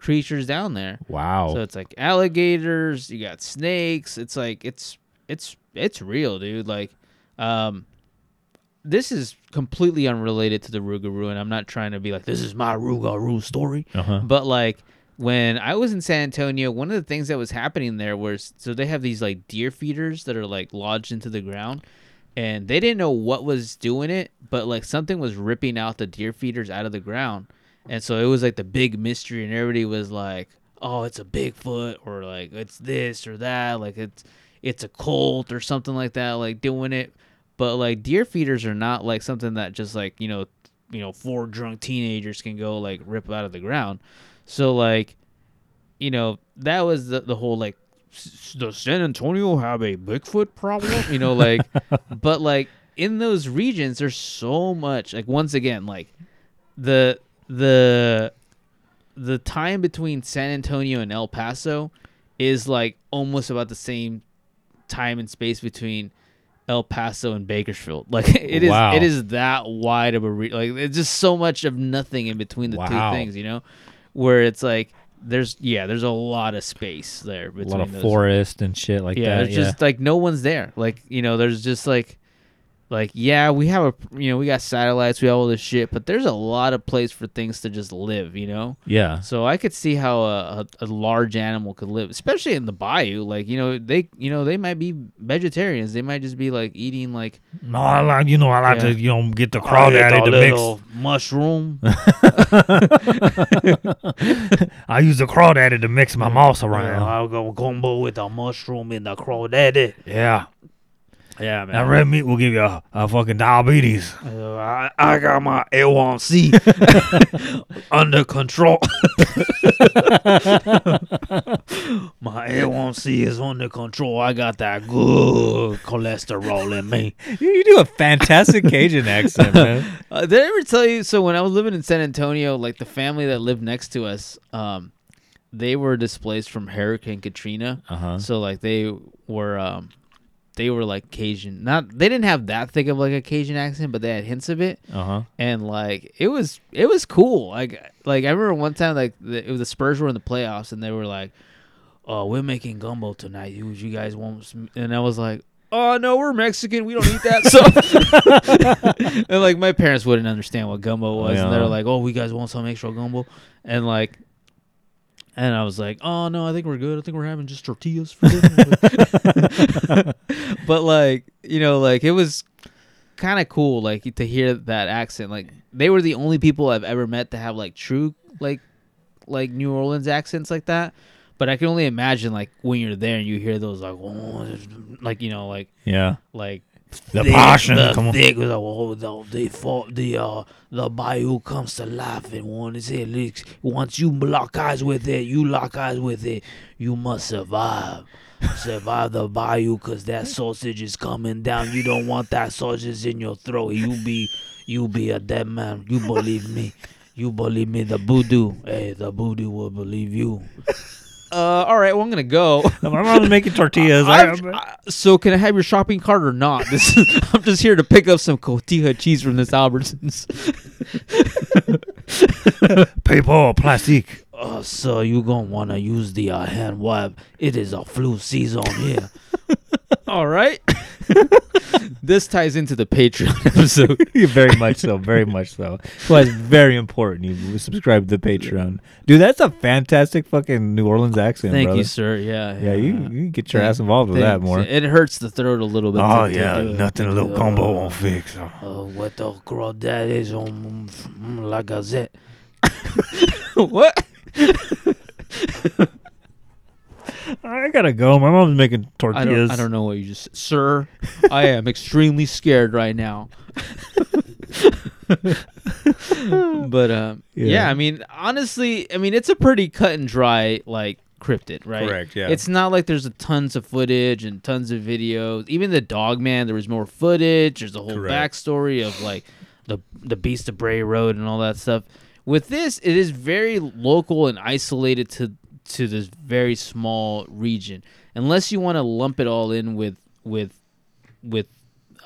creatures down there. Wow. So it's like alligators. You got snakes. It's like it's it's it's real, dude. Like, um, this is completely unrelated to the Rougarou, and I'm not trying to be like this is my Rougarou story. Uh-huh. But like when I was in San Antonio, one of the things that was happening there was so they have these like deer feeders that are like lodged into the ground, and they didn't know what was doing it, but like something was ripping out the deer feeders out of the ground, and so it was like the big mystery, and everybody was like, "Oh, it's a Bigfoot," or like it's this or that, like it's it's a cult or something like that, like doing it. But like deer feeders are not like something that just like you know, you know, four drunk teenagers can go like rip out of the ground. So like, you know, that was the, the whole like, "S- does San Antonio have a Bigfoot problem? You know, like, but like in those regions, there's so much. Like once again, like the the the time between San Antonio and El Paso is like almost about the same time and space between El Paso and Bakersfield. Like it is Wow. it is that wide of a re- like it's just so much of nothing in between the Wow. two things, you know? Where it's like there's yeah, there's a lot of space there A lot of those. forest and shit like yeah, that. there's just like no one's there. Like, you know, there's just like like yeah, we have a you know, we got satellites, we have all this shit, but there's a lot of place for things to just live, you know? Yeah. So I could see how a, a, a large animal could live, especially in the bayou. Like, you know, they you know, they might be vegetarians. They might just be like eating like No, I like you know I like Yeah. to you know get the oh, I crawdaddy to mix. mushroom. I use the crawdaddy to mix my moss around. I'll go gumbo with a mushroom and the crawdaddy. Yeah. Yeah, man. That red meat will give you a, a fucking diabetes. Uh, I, I got my A1C under control. my A1C is under control. I got that good cholesterol in me. You, you do a fantastic Cajun accent, man. Uh, did I ever tell you? So when I was living in San Antonio, like the family that lived next to us, um, they were displaced from Hurricane Katrina. Uh-huh. So like they were, um, they were like Cajun. Not they didn't have that thick of like a Cajun accent, but they had hints of it. Uh-huh. And like it was, it was cool. Like like I remember one time like the, it was the Spurs were in the playoffs and they were like, "Oh, we're making gumbo tonight. You you guys want?" Some? And I was like. Oh no, we're Mexican. We don't eat that. So, and like my parents wouldn't understand what gumbo was, and they're like, "Oh, we guys want some extra gumbo," and like, and I was like, "Oh no, I think we're good. I think we're having just tortillas for dinner." but like, you know, like it was kind of cool, like to hear that accent. Like they were the only people I've ever met to have like true like like New Orleans accents like that. But I can only imagine like when you're there and you hear those like oh, like you know like Yeah. like The thick- passion, the come on. thick, oh, the, they fought the uh the bayou comes to life and one is it leaks. Once you lock eyes with it, you lock eyes with it. You must survive. Survive the bayou cause that sausage is coming down. You don't want that sausage in your throat. You be you be a dead man. You believe me. You believe me. The voodoo. Hey, the voodoo will believe you. Uh, all right. Well, I'm gonna go. My mom's making tortillas. I- I- I- so can I have your shopping cart or not? This I'm just here to pick up some cotija cheese from this Albertsons. Paper plastic. Uh, so you gonna wanna use the uh, hand wipe? It is a flu season here. All right. this ties into the Patreon episode. very much so, very much so. Why it's very important you subscribe to the Patreon. Dude, that's a fantastic fucking New Orleans accent, Thank brother. you, sir. Yeah, Yeah, you, you can get your ass involved with that Thanks. more. It hurts the throat a little bit. Oh to- to yeah, do it. nothing a little Uh, combo won't fix. Uh, what the crawdad is on mm, La Gazette. what? I gotta go. My mom's making I tortillas. don't, I don't know what you just said. Sir, I am extremely scared right now. but um, yeah. Yeah. I mean, honestly, I mean, it's a pretty cut and dry like cryptid, right? Correct, yeah. It's not like there's a tons of footage and tons of videos. Even the dog man, there was more footage. There's a whole Correct. backstory of like the the Beast of Bray Road and all that stuff. With this, it is very local and isolated to to this very small region. Unless you want to lump it all in with with with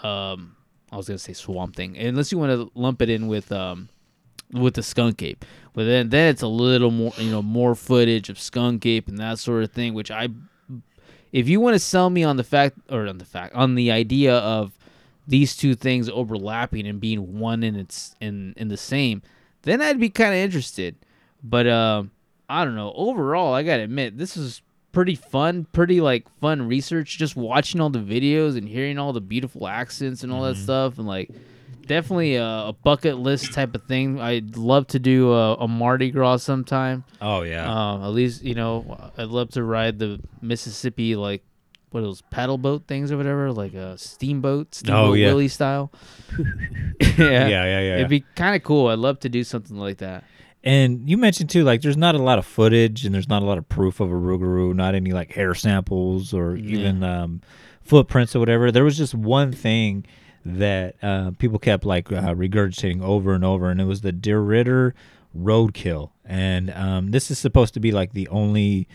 um I was gonna say swamp thing. Unless you want to lump it in with um with the skunk ape. But then then it's a little more you know, more footage of skunk ape and that sort of thing, which I if you want to sell me on the fact or on the fact on the idea of these two things overlapping and being one in its in in the same, then I'd be kind of interested. But um I don't know. Overall, I gotta admit, this is pretty fun, pretty like fun research. Just watching all the videos and hearing all the beautiful accents and all that stuff, and like definitely a, a bucket list type of thing. I'd love to do a, a Mardi Gras sometime. Oh yeah. Um, at least you know, I'd love to ride the Mississippi like what those paddle boat things or whatever, like a steamboat, steamboat Oh, yeah. Willie style. yeah, Yeah, yeah, yeah. It'd be kind of cool. I'd love to do something like that. And you mentioned too, like there's not a lot of footage and there's not a lot of proof of a Rougarou, not any like hair samples or even um, footprints or whatever. There was just one thing that uh, people kept like uh, regurgitating over and over, and it was the DeRidder roadkill. And um, this is supposed to be like the only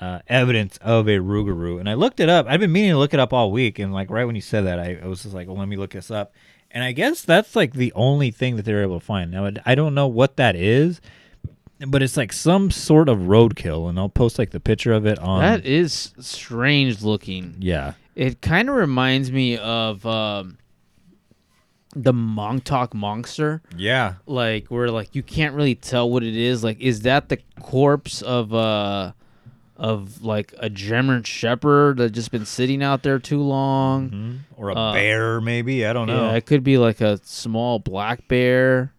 uh, evidence of a Rougarou. And I looked it up. I've been meaning to look it up all week, and like right when you said that, I, I was just like, well, let me look this up. And I guess that's like the only thing that they're able to find. Now, I don't know what that is, but it's like some sort of roadkill, and I'll post like the picture of it on. that is strange looking. yeah. It kind of reminds me of um, the Montauk monster. Yeah. Like where like you can't really tell what it is. Like is that the corpse of uh of like a German shepherd that just been sitting out there too long? Or a Uh, bear, maybe. I don't know. Yeah, it could be like a small black bear.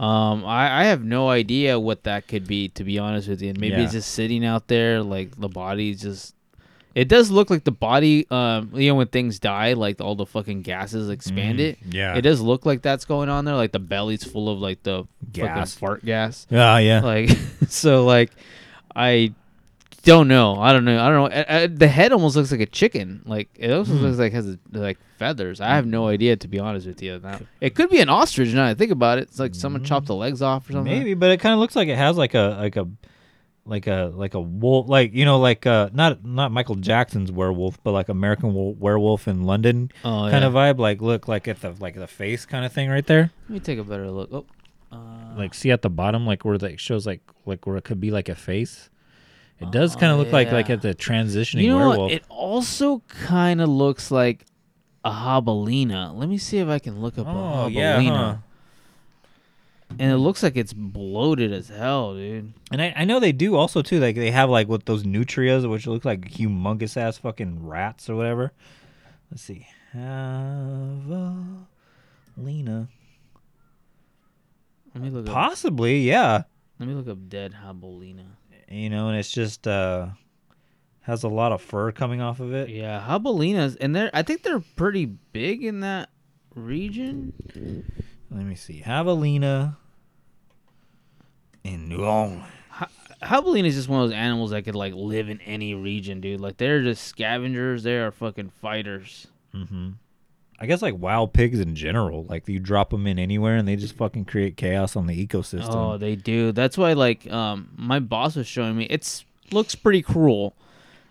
Um, I, I have no idea what that could be, to be honest with you. And maybe it's just sitting out there, like the body just. It does look like the body, um, you know, when things die, like all the fucking gases expand Mhm, it. yeah. It does look like that's going on there. Like the belly's full of like the Gas. fucking fart gas. Yeah, yeah. Like, so like, I don't know. I don't know. I don't know. Uh, uh, the head almost looks like a chicken. Like it also Hmm. looks like has a, like feathers. I have no idea to be honest with you. Now it could be an ostrich. Now that I think about it, it's like someone chopped the legs off or something. Maybe, but it kind of looks like it has like a like a like a like a wolf, like you know, like uh not not Michael Jackson's werewolf, but like American wo- Werewolf in London Oh, kind yeah. of vibe. Like look like at the like the face kind of thing right there. Let me take a better look. Oh, like see at the bottom, like where it shows like like where it could be like a face. It does kind of look like like oh, at the transitioning you know werewolf. what? It also kind of looks like a jabalina. Let me see if I can look up Oh, a yeah, jabalina. huh. And it looks like it's bloated as hell, dude. And I, I know they do also too. Like they have like with those nutrias, which look like humongous ass fucking rats or whatever. Let's see, Javelina. Let me look. Up, Possibly, yeah. let me look up dead jabalina. You know, and it's just uh has a lot of fur coming off of it. Yeah, jabalinas, and they're I think they're pretty big in that region. Let me see, Javelina in Nuong. Ja- Jabalina is just one of those animals that could like live in any region, dude. Like they're just scavengers. They are fucking fighters. Mm-hmm. I guess like wild pigs in general. Like you drop them in anywhere and they just fucking create chaos on the ecosystem. Oh, they do. That's why like um my boss was showing me. It's looks pretty cruel,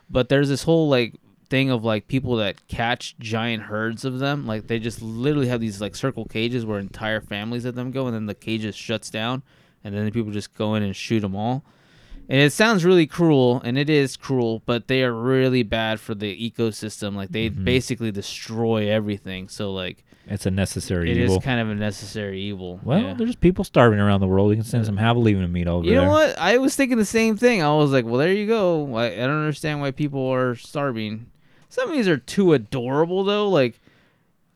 but there's this whole like thing of like people that catch giant herds of them. Like they just literally have these like circle cages where entire families of them go, and then the cage just shuts down, and then the people just go in and shoot them all. And it sounds really cruel, and it is cruel, but they are really bad for the ecosystem. Like they Mhm. basically destroy everything. So like it's a necessary it evil. It is kind of a necessary evil. well, yeah. there's people starving around the world. We can send some javelina meat over You there. You know what? I was thinking the same thing. I was like, well, there you go. I, I don't understand why people are starving. Some of these are too adorable, though. Like,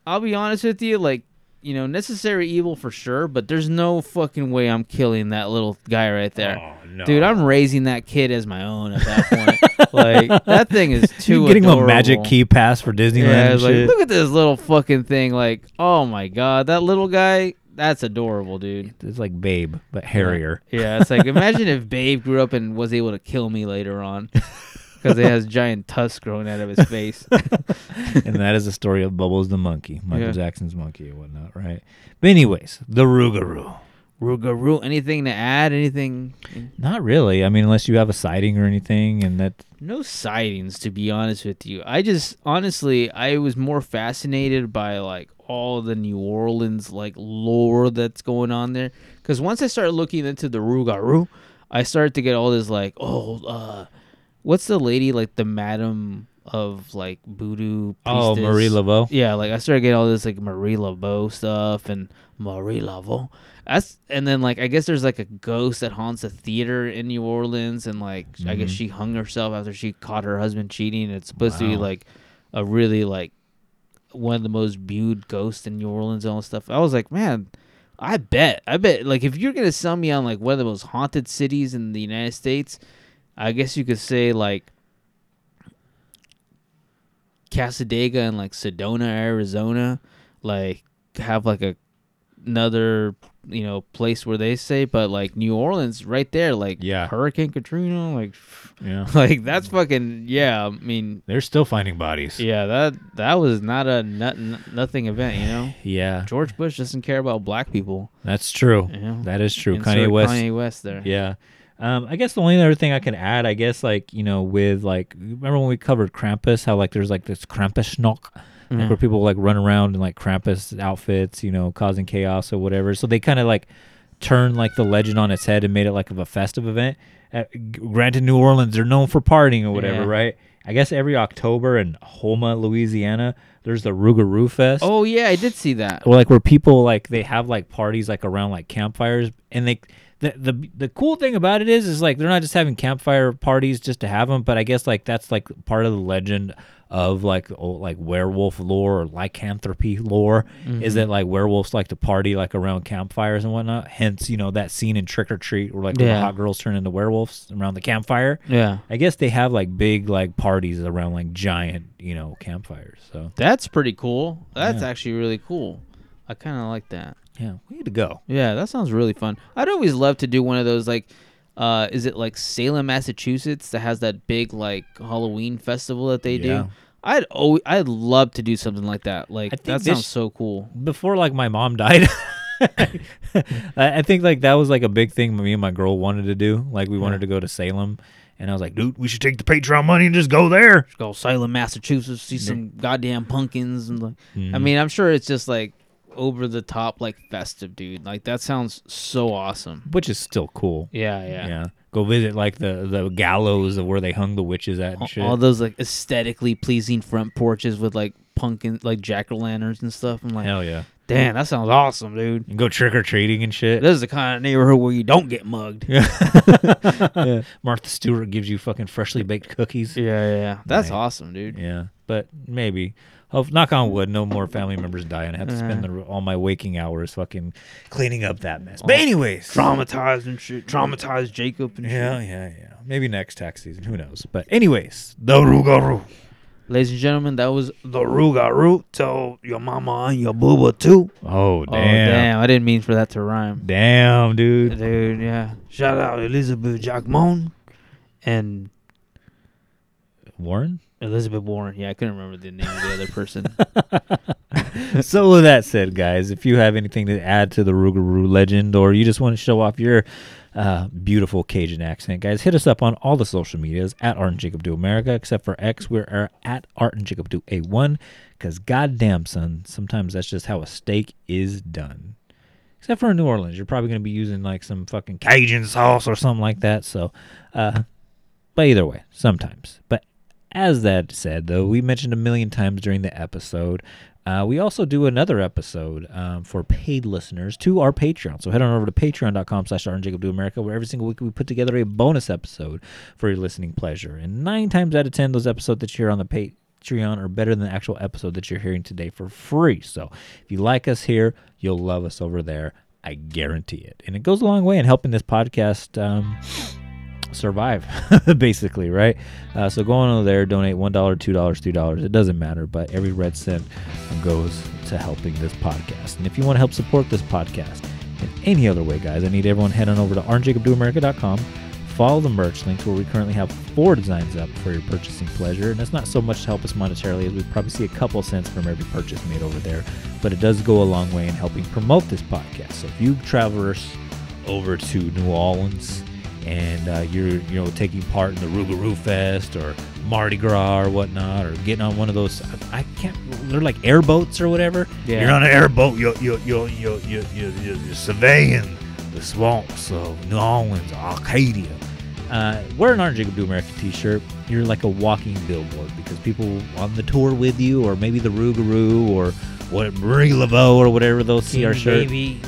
I'll be honest with you. Like, you know, necessary evil for sure, but there's no fucking way I'm killing that little guy right there. Oh, no. Dude, I'm raising that kid as my own at that point. like, that thing is too You're getting adorable. a magic key pass for Disneyland. Yeah, like, look at this little fucking thing. Like, oh my god, that little guy, that's adorable, dude. It's like Babe, but hairier. Yeah, it's like imagine if Babe grew up and was able to kill me later on because he has giant tusks growing out of his face. and that is the story of Bubbles the monkey, Michael Yeah. Jackson's monkey and whatnot, right? But anyways, the Rougarou. Rougarou. Anything to add? Anything? Not really. I mean, unless you have a sighting or anything, and that No sightings, to be honest with you. I just honestly, I was more fascinated by like all the New Orleans like lore that's going on there. Because once I started looking into the Rougarou, I started to get all this like, oh, uh, what's the lady like the Madam of like voodoo? Oh. Marie Laveau? Yeah, like I started getting all this like Marie Laveau stuff and Marie Laveau. That's and then like I guess there's like a ghost that haunts a theater in New Orleans, and like I guess Mhm. she hung herself after she caught her husband cheating. It's supposed to be like a really like one of the most viewed ghosts in New Orleans and all stuff. I was like, man, I bet, I bet, like if you're gonna sell me on like one of the most haunted cities in the United States, I guess you could say like Cassadaga and like Sedona, Arizona, like have like a another you know place where they say, but like New Orleans, right there, like Yeah. Hurricane Katrina, like Yeah. like that's fucking yeah. I mean, They're still finding bodies. yeah, that that was not a nut, nothing event, you know. Yeah. George Bush doesn't care about black people. That's true. Yeah. That is true. Insert Kanye West. Kanye West there. Yeah. Um, I guess the only other thing I can add, I guess, like you know, with like, remember when we covered Krampus? How like there's like this Krampusnacht, Yeah. where people like run around in like Krampus outfits, you know, causing chaos or whatever. So they kind of like turned like the legend on its head and made it like of a festive event. Uh, g- granted, New Orleans they're known for partying or whatever, Yeah. right? I guess every October in Houma, Louisiana, there's the Rougarou Fest. Oh yeah, I did see that. Or like where people like they have like parties like around like campfires and they the the the cool thing about it is is like they're not just having campfire parties just to have them, but I guess like that's like part of the legend of like oh, like werewolf lore or lycanthropy lore is Mhm. that like werewolves like to party like around campfires and whatnot. Hence, you know that scene in Trick or Treat where like Yeah. hot girls turn into werewolves around the campfire. Yeah. I guess they have like big like parties around like giant you know campfires. So That's pretty cool. That's Yeah. actually really cool. I kind of like that. Yeah, we need to go. Yeah, that sounds really fun. I'd always love to do one of those like uh is it like Salem, Massachusetts that has that big like Halloween festival that they Yeah. do? I'd always, I'd love to do something like that. Like that this- sounds so cool. before like my mom died I I think like that was like a big thing me and my girl wanted to do. Like we wanted to go to Salem and I was like, dude, we should take the Patreon money and just go there. Just go Salem, Massachusetts, see some goddamn pumpkins and like I Mhm. mean, I'm sure it's just like over the top like festive, dude. Like that sounds so awesome. Which is still cool. Yeah, yeah. Yeah. Go visit like the the gallows of where they hung the witches at and All- shit. All those like aesthetically pleasing front porches with like pumpkin like jack o' lanterns and stuff. I'm like, Hell yeah. damn, that sounds awesome, dude. And go trick or treating and shit. This is the kind of neighborhood where you don't get mugged. yeah. Martha Stewart gives you fucking freshly baked cookies. Yeah, yeah, yeah. That's awesome, dude. Yeah, but maybe. Oh, knock on wood, no more family members die, and I have to spend the, all my waking hours fucking cleaning up that mess. But anyways, traumatized and shit. Traumatized Jacob and Yeah, shit. yeah, yeah. Maybe next tax season. Who knows? But anyways, the Rougarou. Ladies and gentlemen, that was the Rougarou. Tell your mama and your booba too. Oh, oh damn. Oh damn! I didn't mean for that to rhyme. Damn, dude. Dude, yeah. Shout out Elizabeth Jacquemone and Warren. Elizabeth Warren. Yeah, I couldn't remember the name of the other person. so with that said, guys, if you have anything to add to the Rougarou legend, or you just want to show off your uh, beautiful Cajun accent, guys, hit us up on all the social medias at Art and Jacob Do America, except for X, we're at Art and Jacob Do A1. Because goddamn, son, sometimes that's just how a steak is done. Except for in New Orleans, you're probably going to be using like some fucking Cajun sauce or something like that. So, uh, but either way, sometimes. But as that said, though, we mentioned a million times during the episode, uh, we also do another episode um, for paid listeners to our Patreon. So head on over to patreon.com slash America, where every single week we put together a bonus episode for your listening pleasure. And nine times out of ten, those episodes that you hear on the Patreon are better than the actual episode that you're hearing today for free. So if you like us here, you'll love us over there. I guarantee it. And it goes a long way in helping this podcast um, survive, basically, right? Uh, so go on over there, donate $1, $2, $3. It doesn't matter, but every red cent goes to helping this podcast. And if you want to help support this podcast in any other way, guys, I need everyone head on over to artandJacobDoAmerica.com. Follow the merch links where we currently have four designs up for your purchasing pleasure. And that's not so much to help us monetarily as we probably see a couple cents from every purchase made over there. But it does go a long way in helping promote this podcast. So if you traverse over to New Orleans and uh, you're you know taking part in the Rougarou Fest or Mardi Gras or whatnot, or getting on one of those I can't they're like airboats or whatever. Yeah. You're on an airboat. You're you're you're you're you're, you're, you're, you're surveying the swamps of New Orleans, Arcadia. Uh, wear an Art Jacob Do America t-shirt. You're like a walking billboard because people on the tour with you, or maybe the Rougarou, or what Marie Laveau or whatever they'll see King our shirt. baby,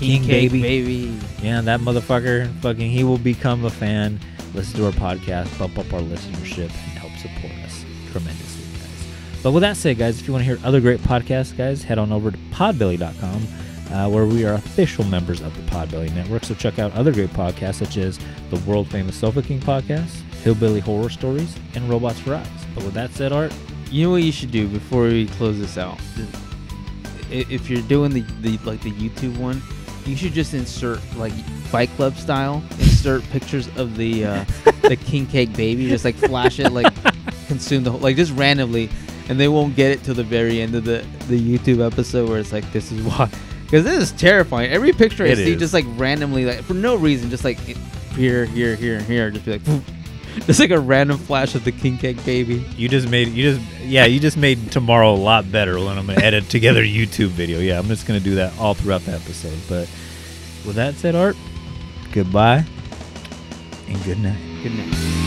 King, King cake baby. baby. Yeah, that motherfucker. Fucking, he will become a fan. Listen to our podcast, bump up our listenership, and help support us tremendously, guys. But with that said, guys, if you want to hear other great podcasts, guys, head on over to podbelly.com, uh, where we are official members of the Podbelly Network. So check out other great podcasts such as the world famous Sofa King podcast, Hillbilly Horror Stories, and Robots for Eyes. But with that said, Art, You know what you should do before we close this out? If you're doing the, the like the YouTube one, you should just insert like Fight Club style, insert pictures of the uh, the king cake baby, just like flash it, like consume the whole, like just randomly, and they won't get it till the very end of the the YouTube episode where it's like this is why, because this is terrifying. Every picture I It see, is. just like randomly, like for no reason, just like here, here, here, here, just be like. Just like a random flash of the king cake baby. you just made you just yeah you just made tomorrow a lot better when I'm gonna edit together a YouTube video. Yeah, I'm just gonna do that all throughout the episode. But with that said, Art, goodbye and good night. Good night.